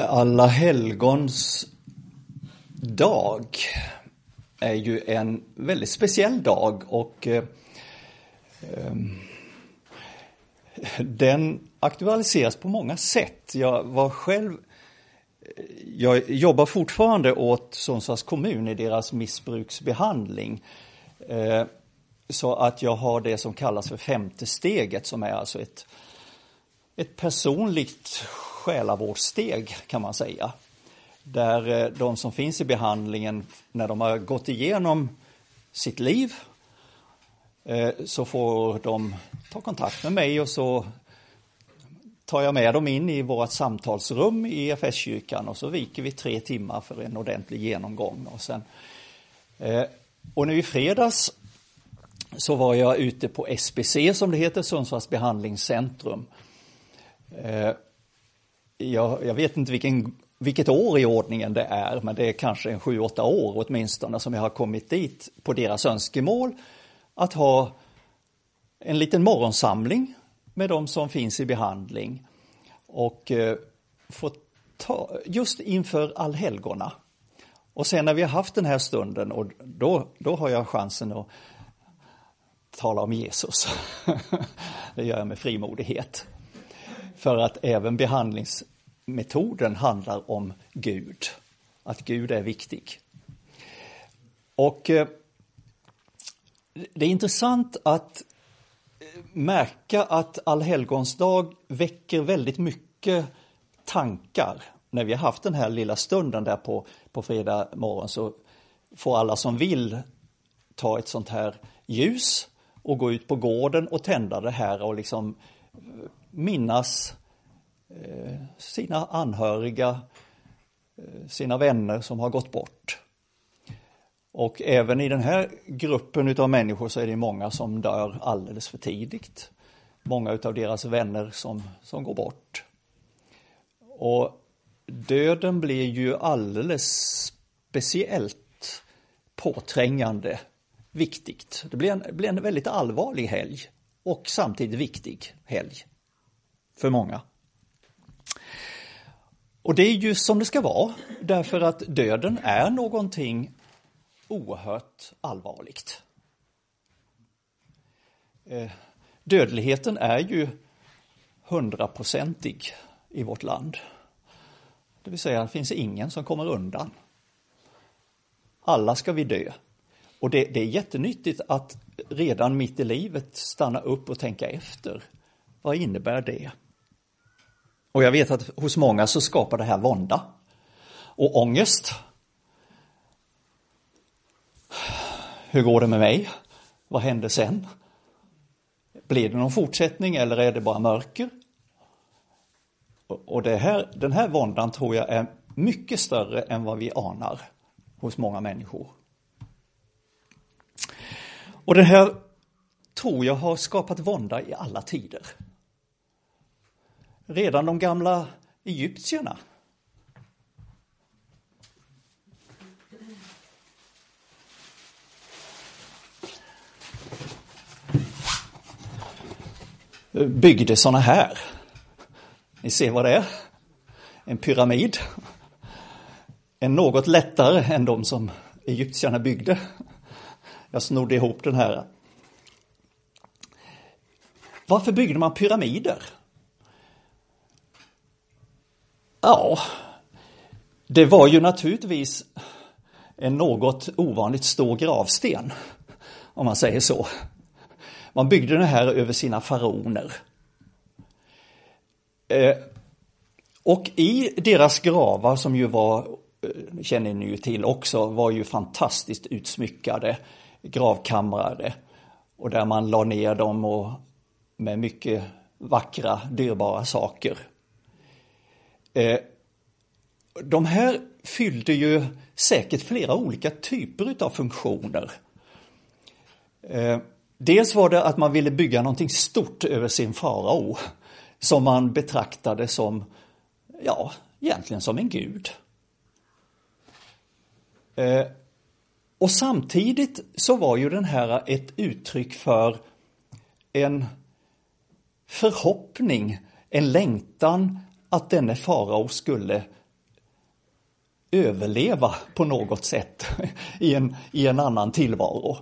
Alla helgons dag är ju en väldigt speciell dag och eh, ehm, den aktualiseras på många sätt. Jag var själv eh, jag jobbar fortfarande åt Sundsvalls kommun i deras missbruksbehandling. Eh, så att jag har det som kallas för femte steget som är alltså ett, ett personligt själavårdssteg kan man säga. Där eh, de som finns i behandlingen, när de har gått igenom sitt liv, eh, så får de ta kontakt med mig och så tar jag med dem in i vårt samtalsrum i EFS-kyrkan och så viker vi tre timmar för en ordentlig genomgång. Och, sen, eh, och nu i fredags så var jag ute på SBC som det heter, Sundsvalls behandlingscentrum. Jag, jag vet inte vilken, vilket år i ordningen det är, men det är kanske en sju, åtta år åtminstone som jag har kommit dit på deras önskemål att ha en liten morgonsamling med de som finns i behandling och eh, få ta, just inför allhelgona. Och sen när vi har haft den här stunden och då, då har jag chansen att tala om Jesus. det gör jag med frimodighet. För att även behandlingsmetoden handlar om Gud. Att Gud är viktig. Och eh, det är intressant att eh, märka att allhelgonsdag väcker väldigt mycket tankar. När vi har haft den här lilla stunden där på, på fredag morgon så får alla som vill ta ett sånt här ljus och gå ut på gården och tända det här och liksom eh, minnas eh, sina anhöriga, eh, sina vänner som har gått bort. Och även i den här gruppen utav människor så är det många som dör alldeles för tidigt. Många utav deras vänner som, som går bort. Och döden blir ju alldeles speciellt påträngande viktigt. Det blir en, blir en väldigt allvarlig helg och samtidigt viktig helg för många. Och det är ju som det ska vara, därför att döden är någonting oerhört allvarligt. Eh, dödligheten är ju hundraprocentig i vårt land. Det vill säga, det finns ingen som kommer undan. Alla ska vi dö. Och det, det är jättenyttigt att redan mitt i livet stanna upp och tänka efter. Vad innebär det? Och jag vet att hos många så skapar det här vånda och ångest. Hur går det med mig? Vad händer sen? Blir det någon fortsättning eller är det bara mörker? Och det här, den här våndan tror jag är mycket större än vad vi anar hos många människor. Och det här tror jag har skapat vånda i alla tider. Redan de gamla egyptierna byggde sådana här. Ni ser vad det är? En pyramid. En något lättare än de som egyptierna byggde. Jag snodde ihop den här. Varför byggde man pyramider? Ja, det var ju naturligtvis en något ovanligt stor gravsten, om man säger så. Man byggde den här över sina faraoner. Eh, och i deras gravar som ju var, eh, känner ni ju till också, var ju fantastiskt utsmyckade gravkamrade, Och där man la ner dem och med mycket vackra, dyrbara saker. Eh, de här fyllde ju säkert flera olika typer av funktioner. Eh, dels var det att man ville bygga någonting stort över sin farao som man betraktade som, ja, egentligen som en gud. Eh, och samtidigt så var ju den här ett uttryck för en förhoppning, en längtan att denne farao skulle överleva på något sätt i en, i en annan tillvaro.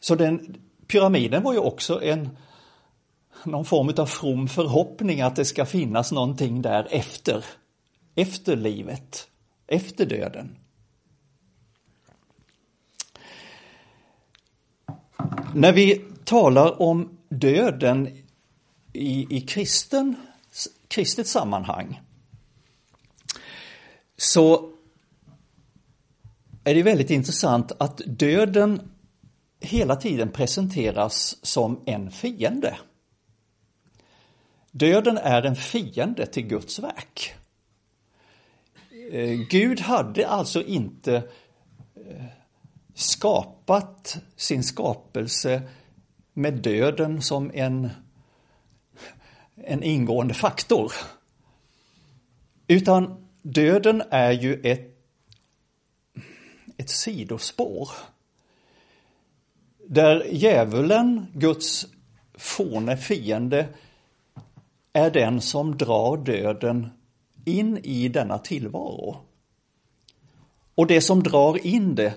Så den, pyramiden var ju också en någon form av from förhoppning att det ska finnas någonting där efter, efter livet, efter döden. När vi talar om döden i, i kristen, kristet sammanhang så är det väldigt intressant att döden hela tiden presenteras som en fiende. Döden är en fiende till Guds verk. Eh, Gud hade alltså inte eh, skapat sin skapelse med döden som en, en ingående faktor. Utan döden är ju ett, ett sidospår. Där djävulen, Guds forne fiende, är den som drar döden in i denna tillvaro. Och det som drar in det,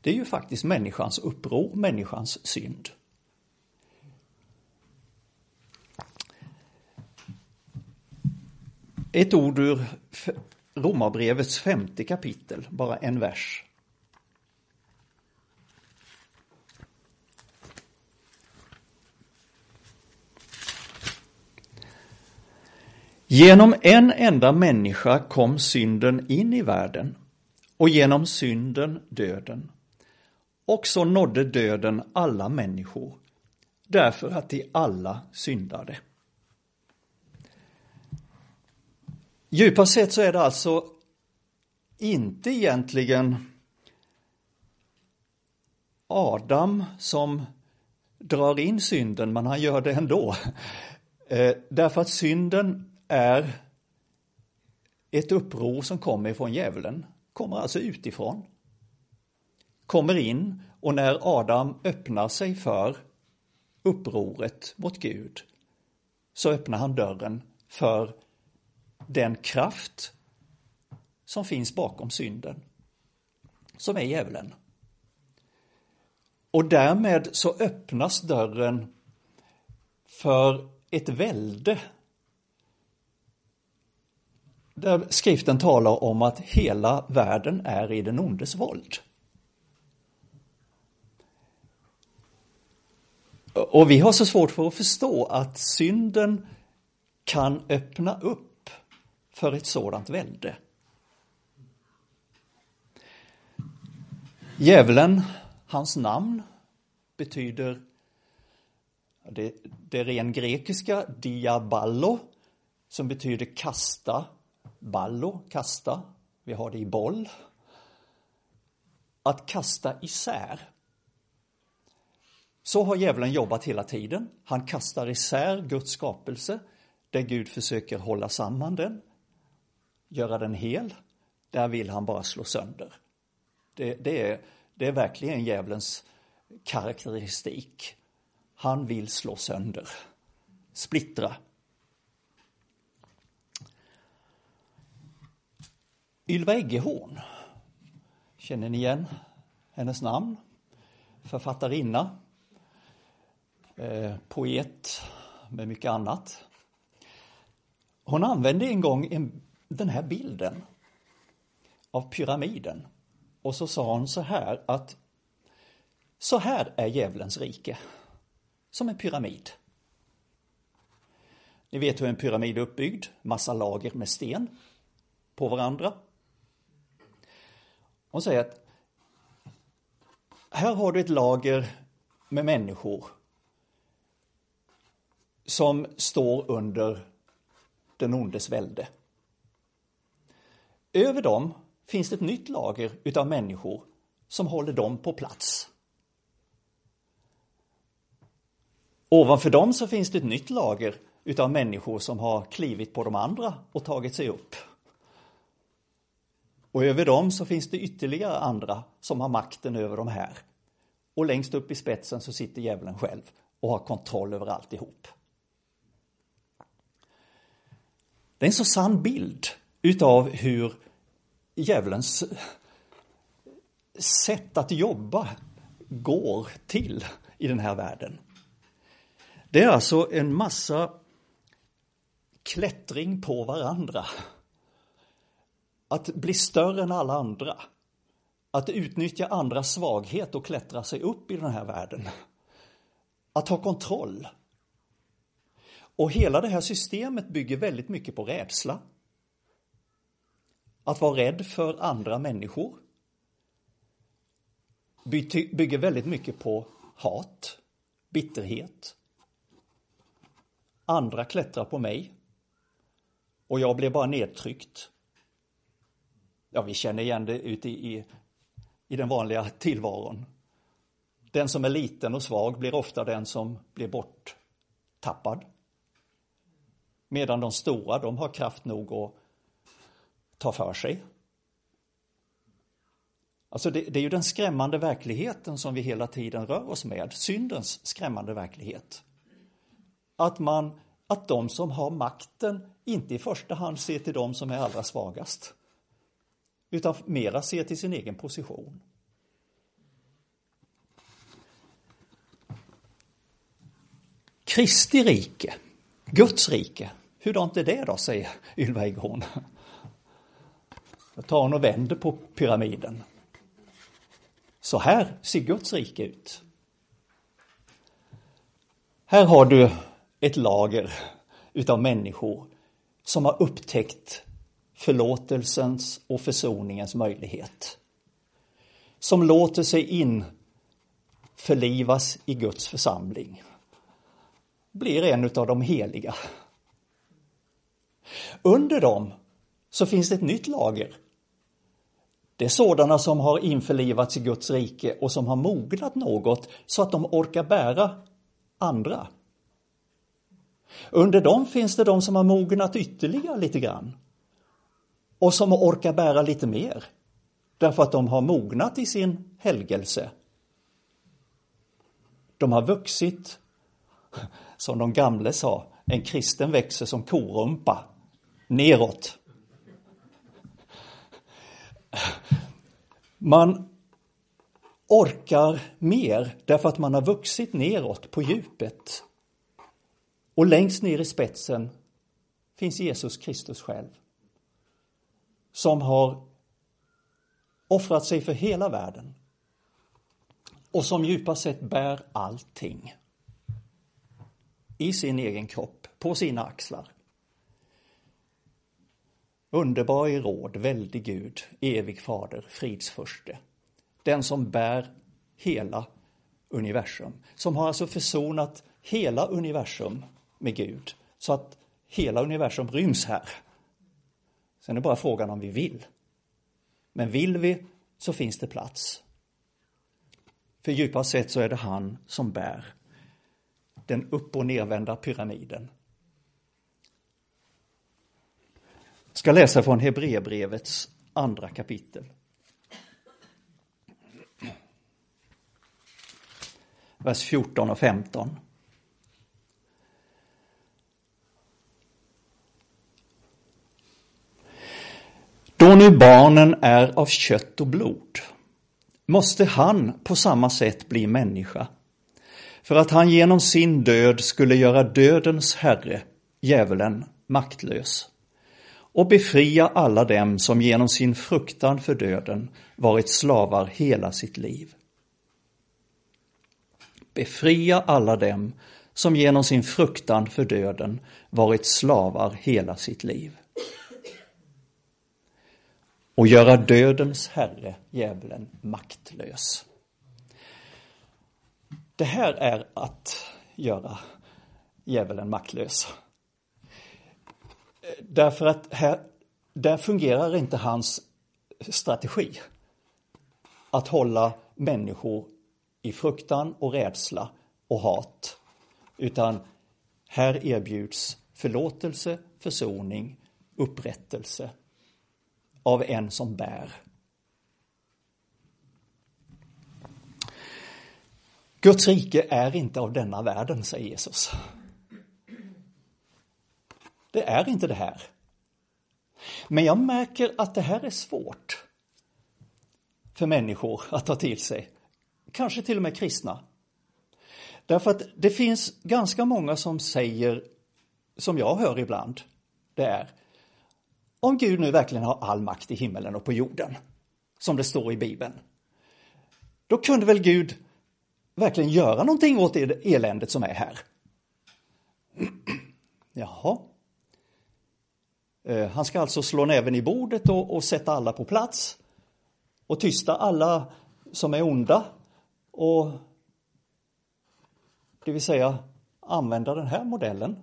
det är ju faktiskt människans uppror, människans synd. Ett ord ur Romarbrevets femte kapitel, bara en vers. Genom en enda människa kom synden in i världen och genom synden döden. Och så nådde döden alla människor därför att de alla syndade. Djupast sett så är det alltså inte egentligen Adam som drar in synden, men han gör det ändå. Eh, därför att synden är ett uppror som kommer ifrån djävulen, kommer alltså utifrån. Kommer in och när Adam öppnar sig för upproret mot Gud så öppnar han dörren för den kraft som finns bakom synden, som är djävulen. Och därmed så öppnas dörren för ett välde där skriften talar om att hela världen är i den ondes våld. Och vi har så svårt för att förstå att synden kan öppna upp för ett sådant välde. Djävulen, hans namn, betyder det, det ren grekiska diaballo, som betyder kasta ballo, kasta. Vi har det i boll. Att kasta isär. Så har djävulen jobbat hela tiden. Han kastar isär Guds skapelse, där Gud försöker hålla samman den, göra den hel. Där vill han bara slå sönder. Det, det, är, det är verkligen djävulens karaktäristik. Han vill slå sönder, splittra. Ylva Eggehorn. Känner ni igen hennes namn? Författarinna, eh, poet med mycket annat. Hon använde en gång en, den här bilden av pyramiden och så sa hon så här att så här är djävulens rike, som en pyramid. Ni vet hur en pyramid är uppbyggd, massa lager med sten på varandra. Hon säger att här har du ett lager med människor som står under den ondes välde. Över dem finns det ett nytt lager utav människor som håller dem på plats. Ovanför dem så finns det ett nytt lager utav människor som har klivit på de andra och tagit sig upp. Och över dem så finns det ytterligare andra som har makten över de här. Och längst upp i spetsen så sitter djävulen själv och har kontroll över alltihop. Det är en så sann bild utav hur djävulens sätt att jobba går till i den här världen. Det är alltså en massa klättring på varandra. Att bli större än alla andra. Att utnyttja andras svaghet och klättra sig upp i den här världen. Att ha kontroll. Och hela det här systemet bygger väldigt mycket på rädsla. Att vara rädd för andra människor. Bygger väldigt mycket på hat, bitterhet. Andra klättrar på mig. Och jag blir bara nedtryckt. Ja, vi känner igen det ute i, i, i den vanliga tillvaron. Den som är liten och svag blir ofta den som blir borttappad. Medan de stora, de har kraft nog att ta för sig. Alltså det, det, är ju den skrämmande verkligheten som vi hela tiden rör oss med, syndens skrämmande verklighet. Att man, att de som har makten inte i första hand ser till de som är allra svagast. Utan mera ser till sin egen position. Kristi rike, Guds rike, hurdant är det då, säger Ylva Eggehorn. Jag tar hon och vänder på pyramiden. Så här ser Guds rike ut. Här har du ett lager utav människor som har upptäckt förlåtelsens och försoningens möjlighet. Som låter sig in förlivas i Guds församling. Blir en utav de heliga. Under dem så finns det ett nytt lager. Det är sådana som har införlivats i Guds rike och som har mognat något så att de orkar bära andra. Under dem finns det de som har mognat ytterligare lite grann och som orkar bära lite mer därför att de har mognat i sin helgelse. De har vuxit, som de gamle sa, en kristen växer som korumpa, neråt. Man orkar mer därför att man har vuxit neråt på djupet. Och längst ner i spetsen finns Jesus Kristus själv. Som har offrat sig för hela världen. Och som djupast sett bär allting. I sin egen kropp, på sina axlar. Underbar i råd, väldig Gud, evig fader, fridsförste. Den som bär hela universum. Som har alltså försonat hela universum med Gud. Så att hela universum ryms här. Sen är bara frågan om vi vill. Men vill vi så finns det plats. För djupast sett så är det han som bär den upp och nervända pyramiden. Jag ska läsa från Hebreerbrevets andra kapitel. Vers 14 och 15. Då nu barnen är av kött och blod måste han på samma sätt bli människa för att han genom sin död skulle göra dödens herre, djävulen, maktlös och befria alla dem som genom sin fruktan för döden varit slavar hela sitt liv. Befria alla dem som genom sin fruktan för döden varit slavar hela sitt liv. Och göra dödens herre, djävulen, maktlös. Det här är att göra djävulen maktlös. Därför att här, där fungerar inte hans strategi. Att hålla människor i fruktan och rädsla och hat. Utan här erbjuds förlåtelse, försoning, upprättelse av en som bär. Guds rike är inte av denna världen, säger Jesus. Det är inte det här. Men jag märker att det här är svårt för människor att ta till sig. Kanske till och med kristna. Därför att det finns ganska många som säger, som jag hör ibland, det är om Gud nu verkligen har all makt i himmelen och på jorden, som det står i Bibeln, då kunde väl Gud verkligen göra någonting åt det eländet som är här? Jaha. Eh, han ska alltså slå näven i bordet och, och sätta alla på plats och tysta alla som är onda och det vill säga använda den här modellen.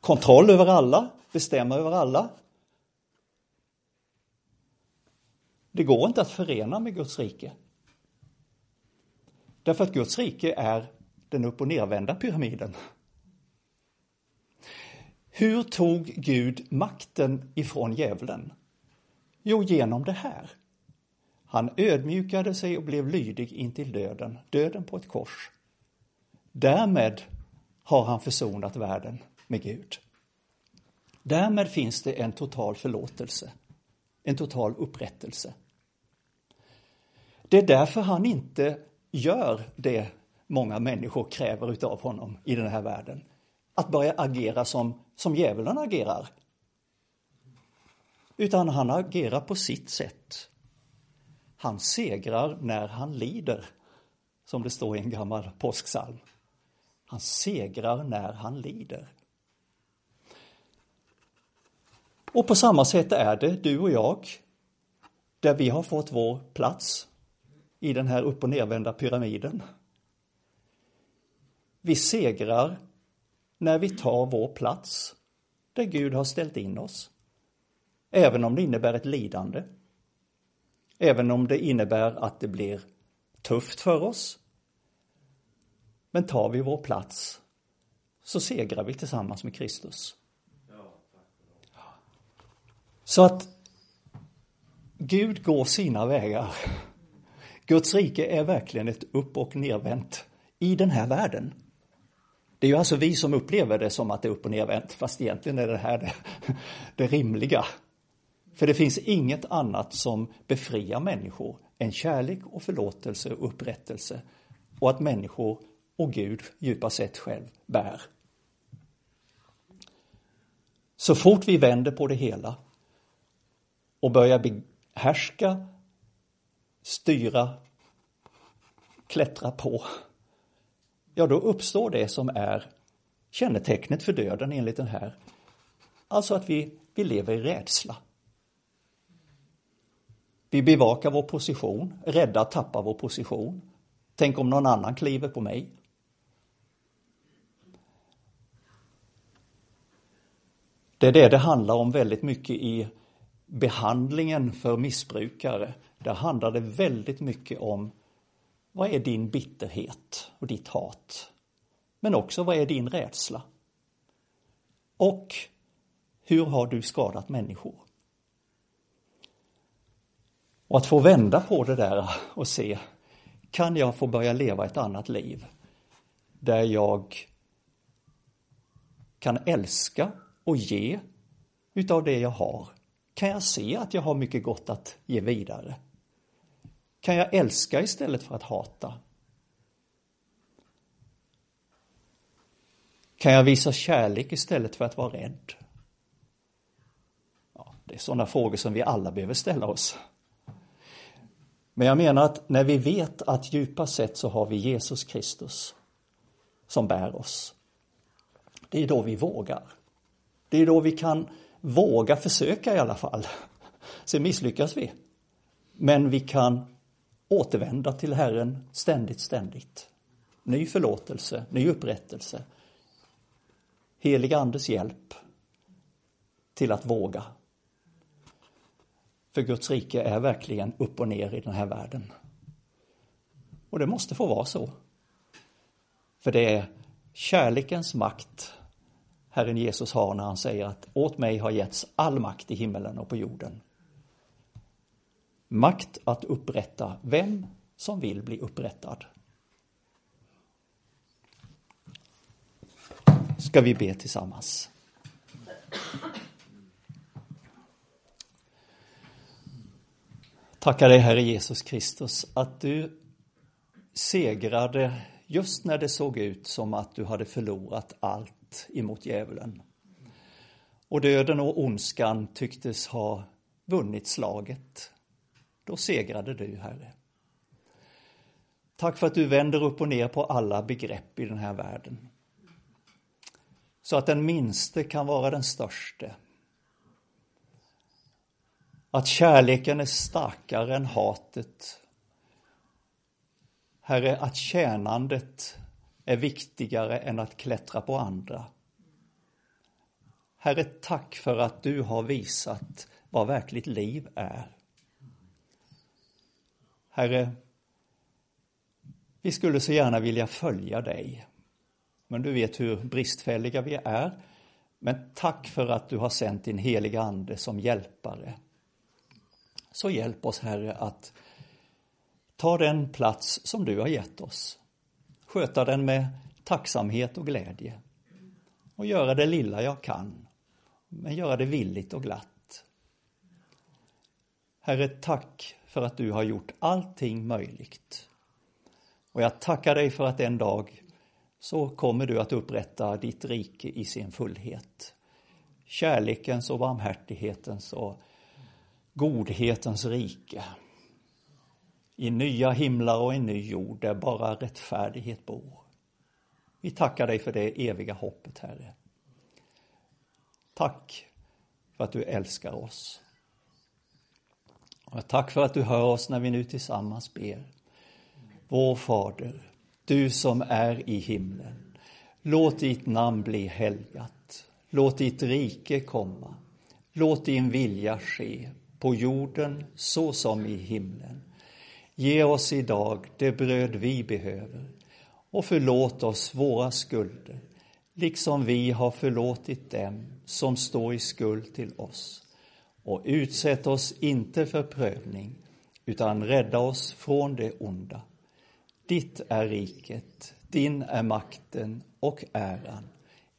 Kontroll över alla, bestämma över alla. Det går inte att förena med Guds rike. Därför att Guds rike är den upp och nervända pyramiden. Hur tog Gud makten ifrån djävulen? Jo, genom det här. Han ödmjukade sig och blev lydig intill döden, döden på ett kors. Därmed har han försonat världen med Gud. Därmed finns det en total förlåtelse, en total upprättelse. Det är därför han inte gör det många människor kräver utav honom i den här världen. Att börja agera som, som djävulen agerar. Utan han agerar på sitt sätt. Han segrar när han lider, som det står i en gammal påsksalm. Han segrar när han lider. Och på samma sätt är det du och jag, där vi har fått vår plats i den här upp och nervända pyramiden. Vi segrar när vi tar vår plats där Gud har ställt in oss. Även om det innebär ett lidande. Även om det innebär att det blir tufft för oss. Men tar vi vår plats så segrar vi tillsammans med Kristus. Så att Gud går sina vägar. Guds rike är verkligen ett upp och nervänt i den här världen. Det är ju alltså vi som upplever det som att det är upp och nervänt, fast egentligen är det här det, det rimliga. För det finns inget annat som befriar människor än kärlek och förlåtelse och upprättelse och att människor och Gud djupast sett själv bär. Så fort vi vänder på det hela och börjar behärska, styra, klättra på, ja då uppstår det som är kännetecknet för döden enligt den här. Alltså att vi, vi lever i rädsla. Vi bevakar vår position, rädda att tappa vår position. Tänk om någon annan kliver på mig. Det är det det handlar om väldigt mycket i behandlingen för missbrukare. Där handlar det väldigt mycket om vad är din bitterhet och ditt hat? Men också vad är din rädsla? Och hur har du skadat människor? Och att få vända på det där och se, kan jag få börja leva ett annat liv? Där jag kan älska och ge utav det jag har. Kan jag se att jag har mycket gott att ge vidare? Kan jag älska istället för att hata? Kan jag visa kärlek istället för att vara rädd? Ja, det är sådana frågor som vi alla behöver ställa oss. Men jag menar att när vi vet att djupast sett så har vi Jesus Kristus som bär oss. Det är då vi vågar. Det är då vi kan våga försöka i alla fall. Sen misslyckas vi. Men vi kan återvända till Herren ständigt, ständigt. Ny förlåtelse, ny upprättelse. Helig Andes hjälp till att våga. För Guds rike är verkligen upp och ner i den här världen. Och det måste få vara så. För det är kärlekens makt Herren Jesus har när han säger att åt mig har getts all makt i himmelen och på jorden. Makt att upprätta vem som vill bli upprättad. Ska vi be tillsammans? Tackar dig Herre Jesus Kristus att du segrade just när det såg ut som att du hade förlorat allt emot djävulen. Och döden och ondskan tycktes ha vunnit slaget. Då segrade du, Herre. Tack för att du vänder upp och ner på alla begrepp i den här världen. Så att den minste kan vara den störste. Att kärleken är starkare än hatet. Herre, att tjänandet är viktigare än att klättra på andra. Herre, tack för att du har visat vad verkligt liv är. Herre, vi skulle så gärna vilja följa dig. Men du vet hur bristfälliga vi är. Men tack för att du har sänt din heliga Ande som hjälpare. Så hjälp oss, Herre, att ta den plats som du har gett oss. Sköta den med tacksamhet och glädje. Och göra det lilla jag kan, men göra det villigt och glatt. Herre, tack för att du har gjort allting möjligt. Och jag tackar dig för att en dag så kommer du att upprätta ditt rike i sin fullhet. Kärlekens och barmhärtighetens och godhetens rike. I nya himlar och en ny jord där bara rättfärdighet bor. Vi tackar dig för det eviga hoppet, Herre. Tack för att du älskar oss. Och tack för att du hör oss när vi nu tillsammans ber. Vår Fader, du som är i himlen. Låt ditt namn bli helgat. Låt ditt rike komma. Låt din vilja ske på jorden så som i himlen. Ge oss idag det bröd vi behöver och förlåt oss våra skulder, liksom vi har förlåtit dem som står i skuld till oss. Och utsätt oss inte för prövning, utan rädda oss från det onda. Ditt är riket, din är makten och äran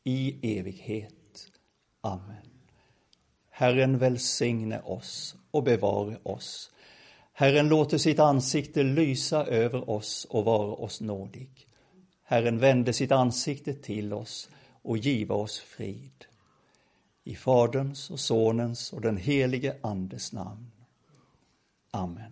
i evighet. Amen. Herren välsigne oss och bevare oss. Herren låter sitt ansikte lysa över oss och vara oss nådig. Herren vände sitt ansikte till oss och giva oss frid. I Faderns och Sonens och den helige Andes namn. Amen.